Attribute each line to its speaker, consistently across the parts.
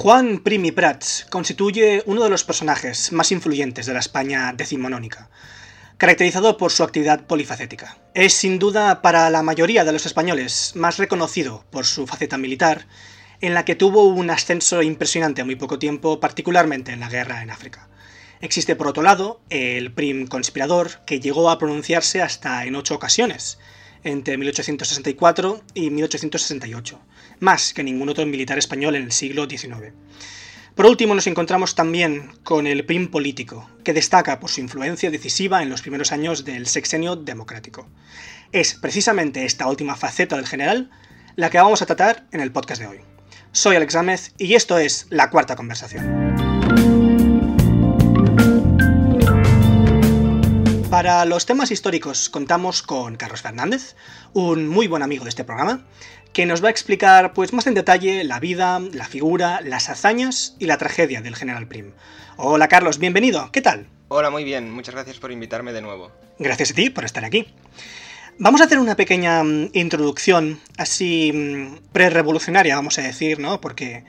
Speaker 1: Juan Primi Prats constituye uno de los personajes más influyentes de la España decimonónica, caracterizado por su actividad polifacética. Es sin duda para la mayoría de los españoles más reconocido por su faceta militar, en la que tuvo un ascenso impresionante en muy poco tiempo, particularmente en la guerra en África. Existe por otro lado el prim conspirador, que llegó a pronunciarse hasta en ocho ocasiones, entre 1864 y 1868, más que ningún otro militar español en el siglo XIX. Por último, nos encontramos también con el prim político, que destaca por su influencia decisiva en los primeros años del sexenio democrático. Es precisamente esta última faceta del general la que vamos a tratar en el podcast de hoy. Soy Alex Gámez y esto es La Cuarta Conversación. Para los temas históricos contamos con Carlos Fernández, un muy buen amigo de este programa, que nos va a explicar pues más en detalle la vida, la figura, las hazañas y la tragedia del general Prim. Hola Carlos, bienvenido, ¿qué tal?
Speaker 2: Hola, muy bien, muchas gracias por invitarme de nuevo.
Speaker 1: Gracias a ti por estar aquí. Vamos a hacer una pequeña mm, introducción así mm, pre-revolucionaria, vamos a decir, ¿no? Porque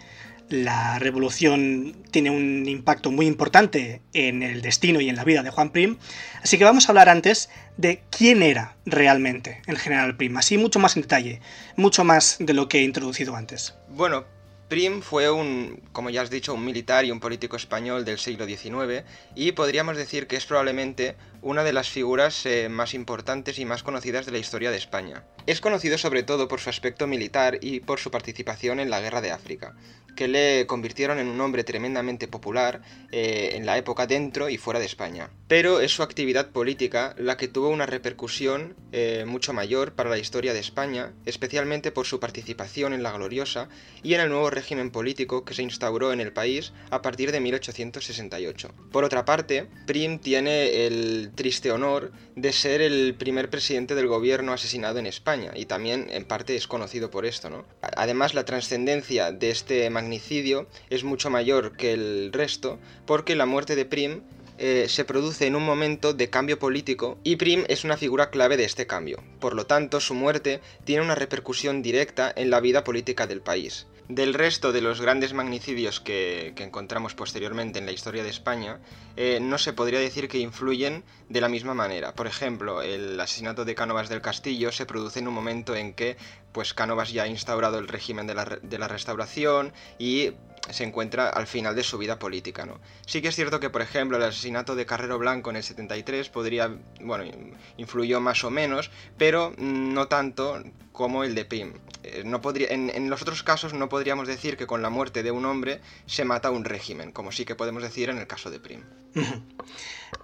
Speaker 1: la revolución tiene un impacto muy importante en el destino y en la vida de Juan Prim, así que vamos a hablar antes de quién era realmente el general Prim, así mucho más en detalle, mucho más de lo que he introducido antes.
Speaker 2: Bueno, Prim fue un, como ya has dicho, un militar y un político español del siglo XIX y podríamos decir que es probablemente una de las figuras eh, más importantes y más conocidas de la historia de España. Es conocido sobre todo por su aspecto militar y por su participación en la Guerra de África, que le convirtieron en un hombre tremendamente popular eh, en la época dentro y fuera de España. Pero es su actividad política la que tuvo una repercusión eh, mucho mayor para la historia de España, especialmente por su participación en la Gloriosa y en el nuevo régimen político que se instauró en el país a partir de 1868. Por otra parte, Prim tiene el triste honor de ser el primer presidente del gobierno asesinado en España y también en parte es conocido por esto, ¿no? Además, la trascendencia de este magnicidio es mucho mayor que el resto porque la muerte de Prim eh, se produce en un momento de cambio político y Prim es una figura clave de este cambio. Por lo tanto, su muerte tiene una repercusión directa en la vida política del país. Del resto de los grandes magnicidios que, encontramos posteriormente en la historia de España, eh, no se podría decir que influyen de la misma manera. Por ejemplo, el asesinato de Cánovas del Castillo se produce en un momento en que pues Cánovas ya ha instaurado el régimen de la, restauración y se encuentra al final de su vida política. ¿no? Sí que es cierto que, por ejemplo, el asesinato de Carrero Blanco en el 73 podría, bueno, influyó más o menos, pero no tanto como el de Prim. Eh, no podría, en, los otros casos no podríamos decir que con la muerte de un hombre se mata un régimen, como sí que podemos decir en el caso de Prim.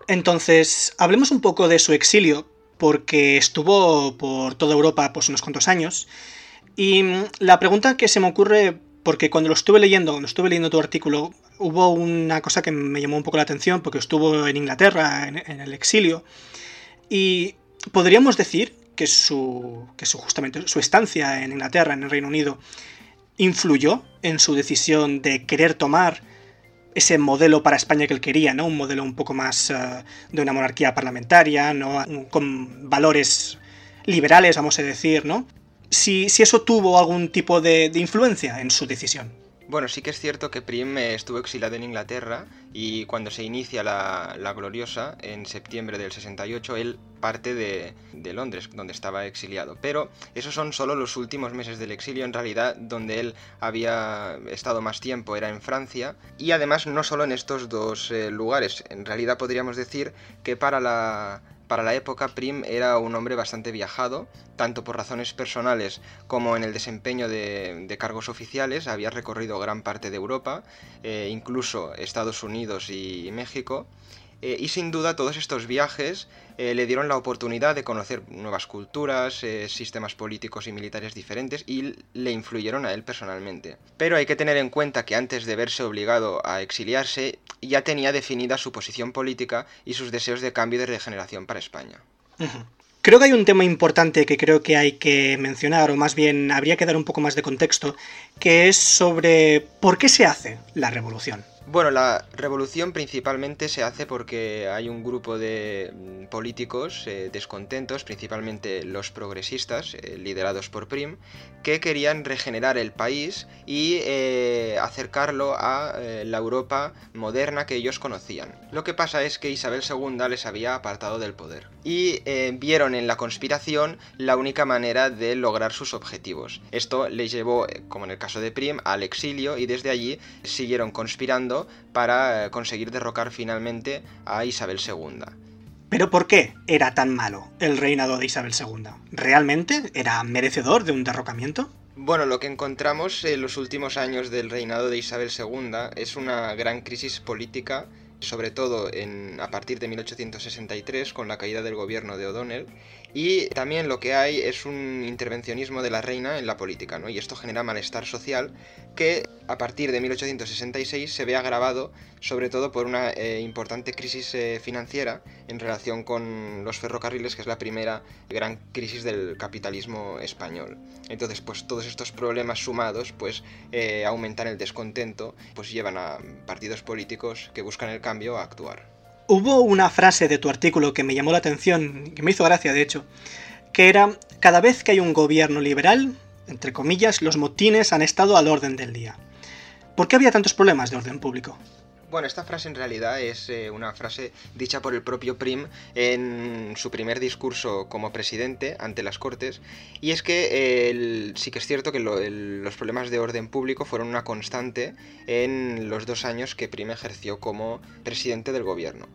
Speaker 1: Entonces, hablemos un poco de su exilio, porque estuvo por toda Europa pues unos cuantos años. Y la pregunta que se me ocurre porque cuando lo estuve leyendo, cuando estuve leyendo tu artículo, hubo una cosa que me llamó un poco la atención, porque estuvo en Inglaterra, en, el exilio, y podríamos decir que su, que su, justamente su estancia en Inglaterra, en el Reino Unido, influyó en su decisión de querer tomar ese modelo para España que él quería, ¿no? Un modelo un poco más eh, de una monarquía parlamentaria, ¿no? Con valores liberales, vamos a decir, ¿no? si, eso tuvo algún tipo de, influencia en su decisión.
Speaker 2: Bueno, sí que es cierto que Prim estuvo exiliado en Inglaterra y cuando se inicia la, Gloriosa, en septiembre del 68, él parte de, de, Londres, donde estaba exiliado. Pero esos son solo los últimos meses del exilio, en realidad donde él había estado más tiempo era en Francia. Y además no solo en estos dos eh, lugares, en realidad podríamos decir que para la para la época, Prim era un hombre bastante viajado, tanto por razones personales como en el desempeño de, cargos oficiales. Había recorrido gran parte de Europa, eh, incluso Estados Unidos y México. Eh, y sin duda todos estos viajes eh, le dieron la oportunidad de conocer nuevas culturas, eh, sistemas políticos y militares diferentes y le influyeron a él personalmente. Pero hay que tener en cuenta que antes de verse obligado a exiliarse ya tenía definida su posición política y sus deseos de cambio y de regeneración para España.
Speaker 1: Creo que hay un tema importante que creo que hay que mencionar, o más bien habría que dar un poco más de contexto, que es sobre por qué se hace la revolución.
Speaker 2: Bueno, la revolución principalmente se hace porque hay un grupo de mm, políticos eh, descontentos, principalmente los progresistas, eh, liderados por Prim, que querían regenerar el país y eh, acercarlo a la Europa moderna que ellos conocían. Lo que pasa es que Isabel II les había apartado del poder y vieron en la conspiración la única manera de lograr sus objetivos. Esto les llevó, como en el caso de Prim, al exilio y desde allí siguieron conspirando para eh, conseguir derrocar finalmente a Isabel II.
Speaker 1: Pero ¿por qué era tan malo el reinado de Isabel II? ¿Realmente era merecedor de un derrocamiento?
Speaker 2: Bueno, lo que encontramos en los últimos años del reinado de Isabel II es una gran crisis política, sobre todo en, a partir de 1863 con la caída del gobierno de O'Donnell, y también lo que hay es un intervencionismo de la reina en la política, ¿no? Y esto genera malestar social que a partir de 1866 se ve agravado sobre todo por una eh, importante crisis eh, financiera en relación con los ferrocarriles, que es la primera gran crisis del capitalismo español. Entonces, pues todos estos problemas sumados, pues eh, aumentan el descontento, pues llevan a partidos políticos que buscan el cambio a actuar.
Speaker 1: Hubo una frase de tu artículo que me llamó la atención, que me hizo gracia de hecho, que era, cada vez que hay un gobierno liberal, entre comillas, los motines han estado al orden del día. ¿Por qué había tantos problemas de orden público?
Speaker 2: Bueno, esta frase en realidad es eh, una frase dicha por el propio Prim en su primer discurso como presidente ante las Cortes, y es que sí que es cierto que los problemas de orden público fueron una constante en los dos años que Prim ejerció como presidente del gobierno.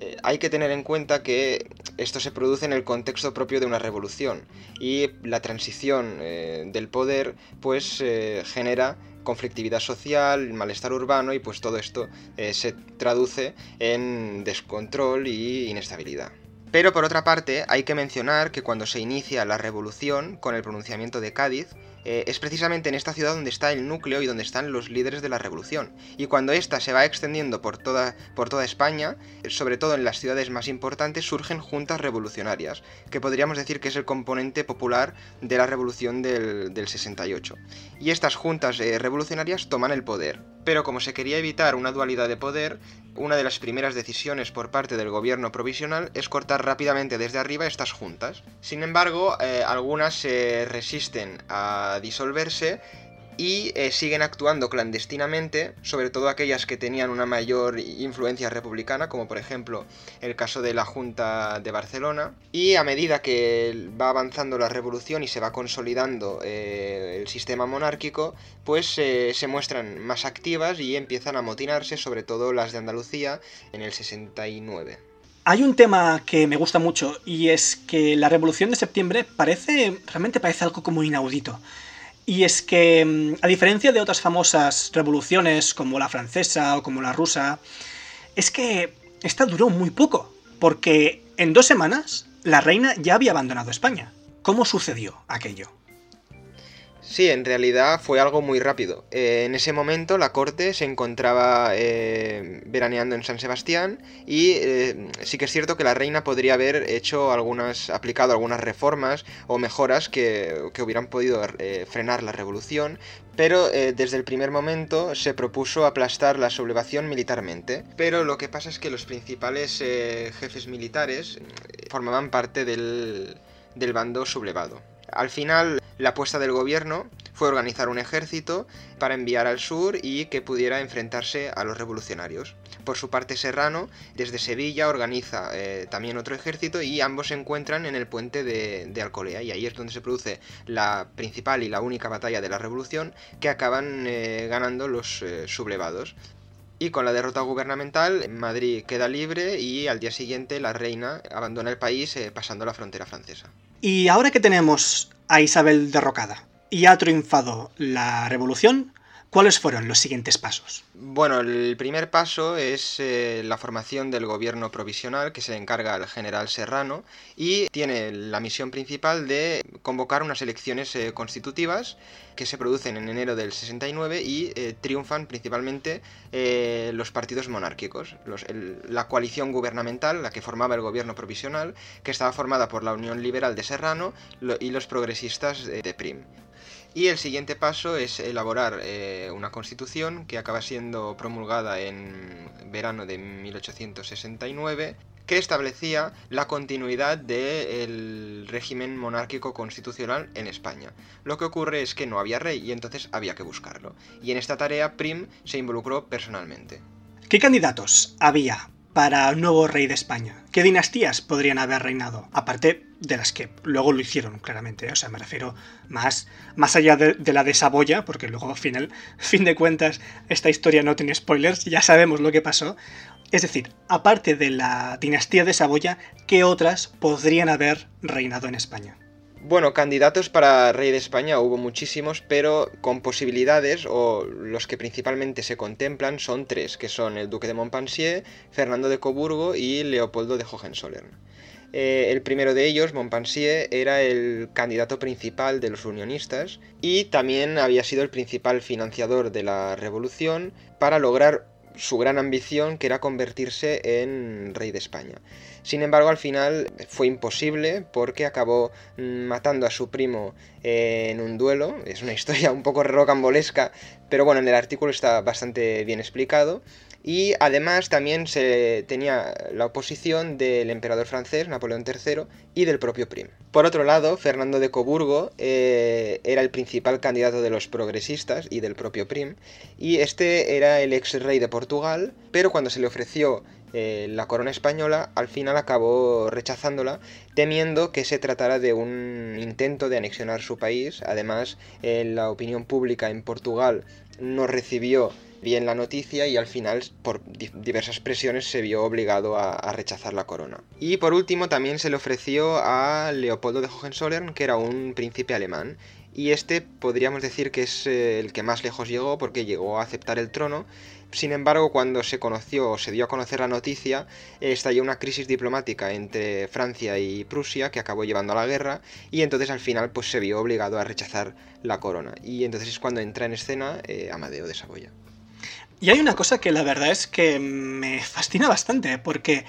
Speaker 2: Eh, hay que tener en cuenta que esto se produce en el contexto propio de una revolución y la transición eh, del poder pues genera conflictividad social, malestar urbano y pues todo esto eh, se traduce en descontrol y inestabilidad. Pero por otra parte, hay que mencionar que cuando se inicia la revolución con el pronunciamiento de Cádiz, eh, es precisamente en esta ciudad donde está el núcleo y donde están los líderes de la revolución. Y cuando esta se va extendiendo por toda, por toda España, sobre todo en las ciudades más importantes, surgen juntas revolucionarias, que podríamos decir que es el componente popular de la revolución del, 68. Y estas juntas eh, revolucionarias toman el poder. Pero como se quería evitar una dualidad de poder, una de las primeras decisiones por parte del gobierno provisional es cortar rápidamente desde arriba estas juntas. Sin embargo, eh, algunas se resisten a disolverse y eh, siguen actuando clandestinamente, sobre todo aquellas que tenían una mayor influencia republicana, como por ejemplo el caso de la Junta de Barcelona. Y a medida que va avanzando la revolución y se va consolidando eh, el sistema monárquico, pues eh, se muestran más activas y empiezan a motinarse, sobre todo las de Andalucía, en el 69.
Speaker 1: Hay un tema que me gusta mucho y es que la Revolución de Septiembre parece, realmente parece algo como inaudito. Y es que, mm, a diferencia de otras famosas revoluciones como la francesa o como la rusa, es que esta duró muy poco, porque en dos semanas la reina ya había abandonado España. ¿Cómo sucedió aquello?
Speaker 2: Sí, en realidad fue algo muy rápido. Eh, en ese momento la corte se encontraba eh, veraneando en San Sebastián y eh, sí que es cierto que la reina podría haber hecho algunas, aplicado algunas reformas o mejoras que, que hubieran podido frenar la revolución, pero desde el primer momento se propuso aplastar la sublevación militarmente. Pero lo que pasa es que los principales jefes militares formaban parte del, del bando sublevado. Al final, la apuesta del gobierno fue organizar un ejército para enviar al sur y que pudiera enfrentarse a los revolucionarios. Por su parte, Serrano, desde Sevilla, organiza eh, también otro ejército y ambos se encuentran en el puente de, Alcolea. Y ahí es donde se produce la principal y la única batalla de la revolución que acaban eh, ganando los eh, sublevados. Y con la derrota gubernamental, Madrid queda libre y al día siguiente la reina abandona el país pasando la frontera francesa.
Speaker 1: Y ahora que tenemos a Isabel derrocada y ha triunfado la revolución, ¿cuáles fueron los siguientes pasos?
Speaker 2: Bueno, el primer paso es eh, la formación del gobierno provisional que se encarga al general Serrano y tiene la misión principal de convocar unas elecciones eh, constitutivas que se producen en enero del 69 y eh, triunfan principalmente los partidos monárquicos, la coalición gubernamental, la que formaba el gobierno provisional, que estaba formada por la Unión Liberal de Serrano y los progresistas de Prim. Y el siguiente paso es elaborar eh, una constitución que acaba siendo promulgada en verano de 1869 que establecía la continuidad del régimen monárquico constitucional en España. Lo que ocurre es que no había rey y entonces había que buscarlo. Y en esta tarea Prim se involucró personalmente.
Speaker 1: ¿Qué candidatos había para nuevo rey de España? ¿Qué dinastías podrían haber reinado? Aparte de las que luego lo hicieron, claramente. ¿eh? O sea, me refiero más, más allá de, la de Saboya, porque luego, al final, fin de cuentas, esta historia no tiene spoilers, ya sabemos lo que pasó. Es decir, aparte de la dinastía de Saboya, ¿qué otras podrían haber reinado en España?
Speaker 2: Bueno, candidatos para rey de España hubo muchísimos, pero con posibilidades, o los que principalmente se contemplan, son tres, que son el duque de Montpensier, Fernando de Coburgo y Leopoldo de Hohenzollern. Eh, el primero de ellos, Montpensier, era el candidato principal de los unionistas y también había sido el principal financiador de la revolución para lograr su gran ambición, que era convertirse en rey de España. Sin embargo, al final fue imposible porque acabó matando a su primo en un duelo. Es una historia un poco rocambolesca, pero bueno, en el artículo está bastante bien explicado. Y además también se tenía la oposición del emperador francés, Napoleón III, y del propio Prim. Por otro lado, Fernando de Coburgo eh, era el principal candidato de los progresistas y del propio Prim, y este era el ex rey de Portugal, pero cuando se le ofreció eh, la corona española, al final acabó rechazándola, temiendo que se tratara de un intento de anexionar su país. Además, la opinión pública en Portugal no recibió bien la noticia y al final por diversas presiones se vio obligado a, rechazar la corona. Y por último también se le ofreció a Leopoldo de Hohenzollern, que era un príncipe alemán, y este podríamos decir que es eh, el que más lejos llegó porque llegó a aceptar el trono. Sin embargo, cuando se conoció o se dio a conocer la noticia, estalló una crisis diplomática entre Francia y Prusia que acabó llevando a la guerra y entonces al final pues se vio obligado a rechazar la corona. Y entonces es cuando entra en escena eh, Amadeo de Saboya.
Speaker 1: Y hay una cosa que la verdad es que me fascina bastante, porque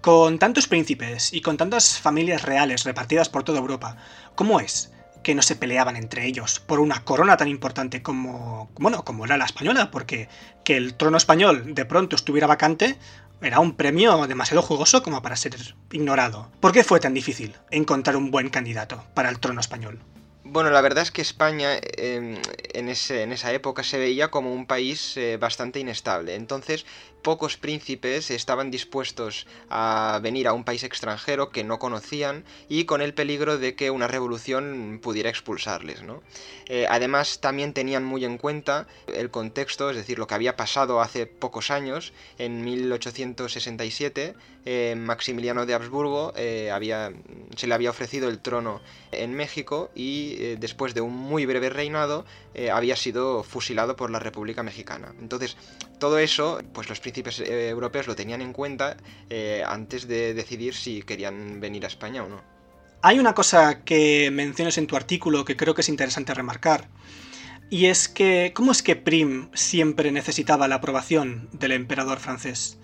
Speaker 1: con tantos príncipes y con tantas familias reales repartidas por toda Europa, ¿cómo es que no se peleaban entre ellos por una corona tan importante como, bueno, como era la española? Porque que el trono español de pronto estuviera vacante era un premio demasiado jugoso como para ser ignorado. ¿Por qué fue tan difícil encontrar un buen candidato para el trono español?
Speaker 2: Bueno, la verdad es que España em, en, ese, en, esa época se veía como un país eh, bastante inestable. Entonces, pocos príncipes estaban dispuestos a venir a un país extranjero que no conocían y con el peligro de que una revolución pudiera expulsarles. ¿no? Eh, además, también tenían muy en cuenta el contexto, es decir, lo que había pasado hace pocos años, en 1867, eh, Maximiliano de Habsburgo eh, se le había ofrecido el trono en México y después de un muy breve reinado había sido fusilado por la República Mexicana. Entonces, todo eso, pues los eh, europeos lo tenían en cuenta eh, antes de decidir si querían venir a España o no.
Speaker 1: Hay una cosa que mencionas en tu artículo que creo que es interesante remarcar. Y es que, ¿cómo es que Prim siempre necesitaba la aprobación del emperador francés?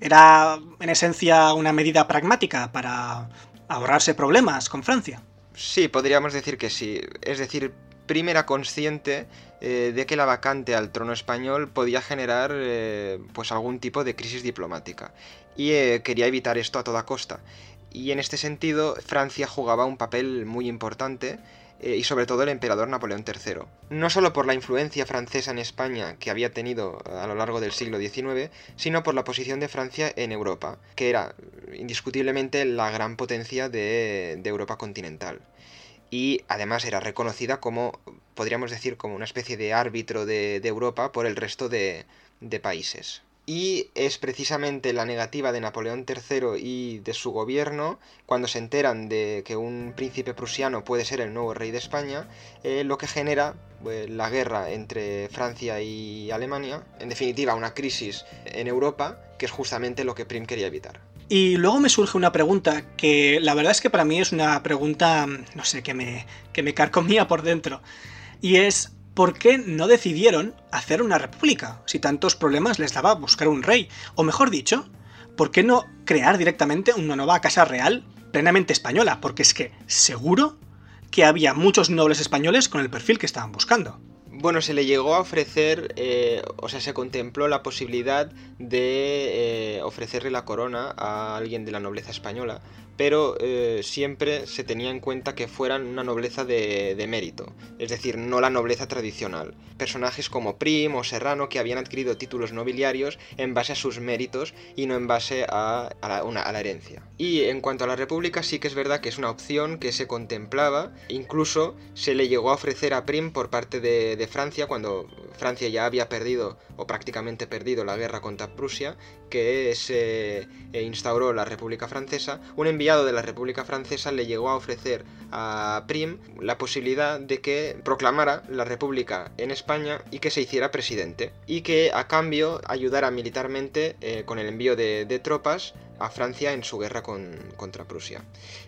Speaker 1: ¿Era, en esencia, una medida pragmática para ahorrarse problemas con Francia?
Speaker 2: Sí, podríamos decir que sí. Es decir, Prim era consciente eh, de que la vacante al trono español podía generar eh, pues algún tipo de crisis diplomática y eh, quería evitar esto a toda costa. Y en este sentido Francia jugaba un papel muy importante y sobre todo el emperador Napoleón III. No solo por la influencia francesa en España que había tenido a lo largo del siglo XIX, sino por la posición de Francia en Europa, que era indiscutiblemente la gran potencia de Europa continental y además era reconocida como, podríamos decir, como una especie de árbitro de, Europa por el resto de, países. Y es precisamente la negativa de Napoleón III y de su gobierno, cuando se enteran de que un príncipe prusiano puede ser el nuevo rey de España, eh, lo que genera eh, la guerra entre Francia y Alemania, en definitiva una crisis en Europa, que es justamente lo que Prim quería evitar.
Speaker 1: Y luego me surge una pregunta que la verdad es que para mí es una pregunta, no sé, que me, que me carcomía por dentro. Y es, ¿por qué no decidieron hacer una república si tantos problemas les daba buscar un rey? O mejor dicho, ¿por qué no crear directamente una nueva casa real plenamente española? Porque es que seguro que había muchos nobles españoles con el perfil que estaban buscando.
Speaker 2: Bueno, se le llegó a ofrecer, eh, o sea, se contempló la posibilidad de eh, ofrecerle la corona a alguien de la nobleza española, pero eh, siempre se tenía en cuenta que fueran una nobleza de, mérito, es decir, no la nobleza tradicional. Personajes como Prim o Serrano que habían adquirido títulos nobiliarios en base a sus méritos y no en base a, la, herencia. Y en cuanto a la República, sí que es verdad que es una opción que se contemplaba, incluso se le llegó a ofrecer a Prim por parte de Francia cuando Francia ya había perdido o prácticamente perdido la guerra contra Prusia, que se eh, instauró la República Francesa, un de la República Francesa le llegó a ofrecer a Prim la posibilidad de que proclamara la República en España y que se hiciera presidente, y que a cambio ayudara militarmente eh, con el envío de, tropas a Francia en su guerra contra Prusia.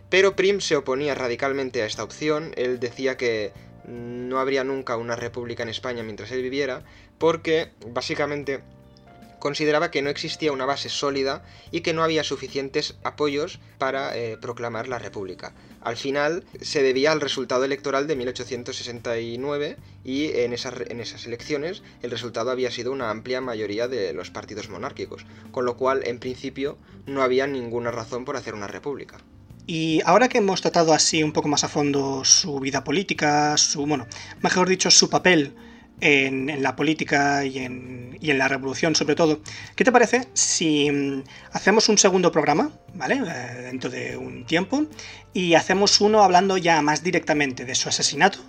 Speaker 2: Pero Prim se oponía radicalmente a esta opción, él decía que no habría nunca una república en España mientras él viviera, porque básicamente consideraba que no existía una base sólida y que no había suficientes apoyos para eh, proclamar la República. Al final se debía al resultado electoral de 1869 y en esas, en esas elecciones el resultado había sido una amplia mayoría de los partidos monárquicos, con lo cual en principio no había ninguna razón por hacer una república.
Speaker 1: Y ahora que hemos tratado así un poco más a fondo su vida política, su, bueno, mejor dicho, su papel en, la política y en, la revolución sobre todo, ¿qué te parece si mm, hacemos un segundo programa, ¿vale? Eh, dentro de un tiempo, y hacemos uno hablando ya más directamente de su asesinato,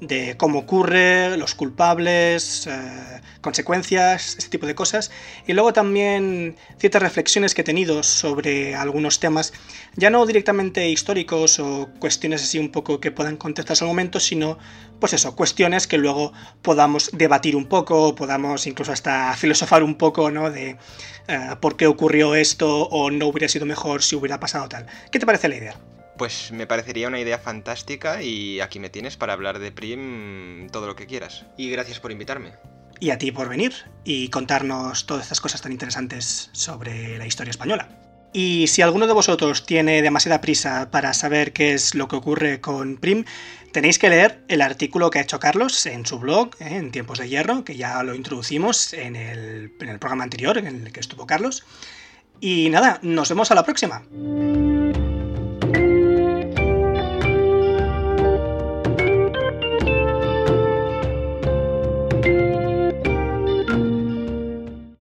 Speaker 1: de cómo ocurre, los culpables, eh, consecuencias, este tipo de cosas. Y luego también ciertas reflexiones que he tenido sobre algunos temas, ya no directamente históricos o cuestiones así un poco que puedan contestarse al momento, sino pues eso, cuestiones que luego podamos debatir un poco, podamos incluso hasta filosofar un poco, ¿no? De eh, por qué ocurrió esto o no hubiera sido mejor si hubiera pasado tal. ¿Qué te parece la idea?
Speaker 2: Pues me parecería una idea fantástica y aquí me tienes para hablar de Prim todo lo que quieras. Y gracias por invitarme.
Speaker 1: Y a ti por venir y contarnos todas estas cosas tan interesantes sobre la historia española. Y si alguno de vosotros tiene demasiada prisa para saber qué es lo que ocurre con Prim, tenéis que leer el artículo que ha hecho Carlos en su blog, ¿eh? en Tiempos de Hierro, que ya lo introducimos en el, en el programa anterior en el que estuvo Carlos. Y nada, nos vemos a la próxima.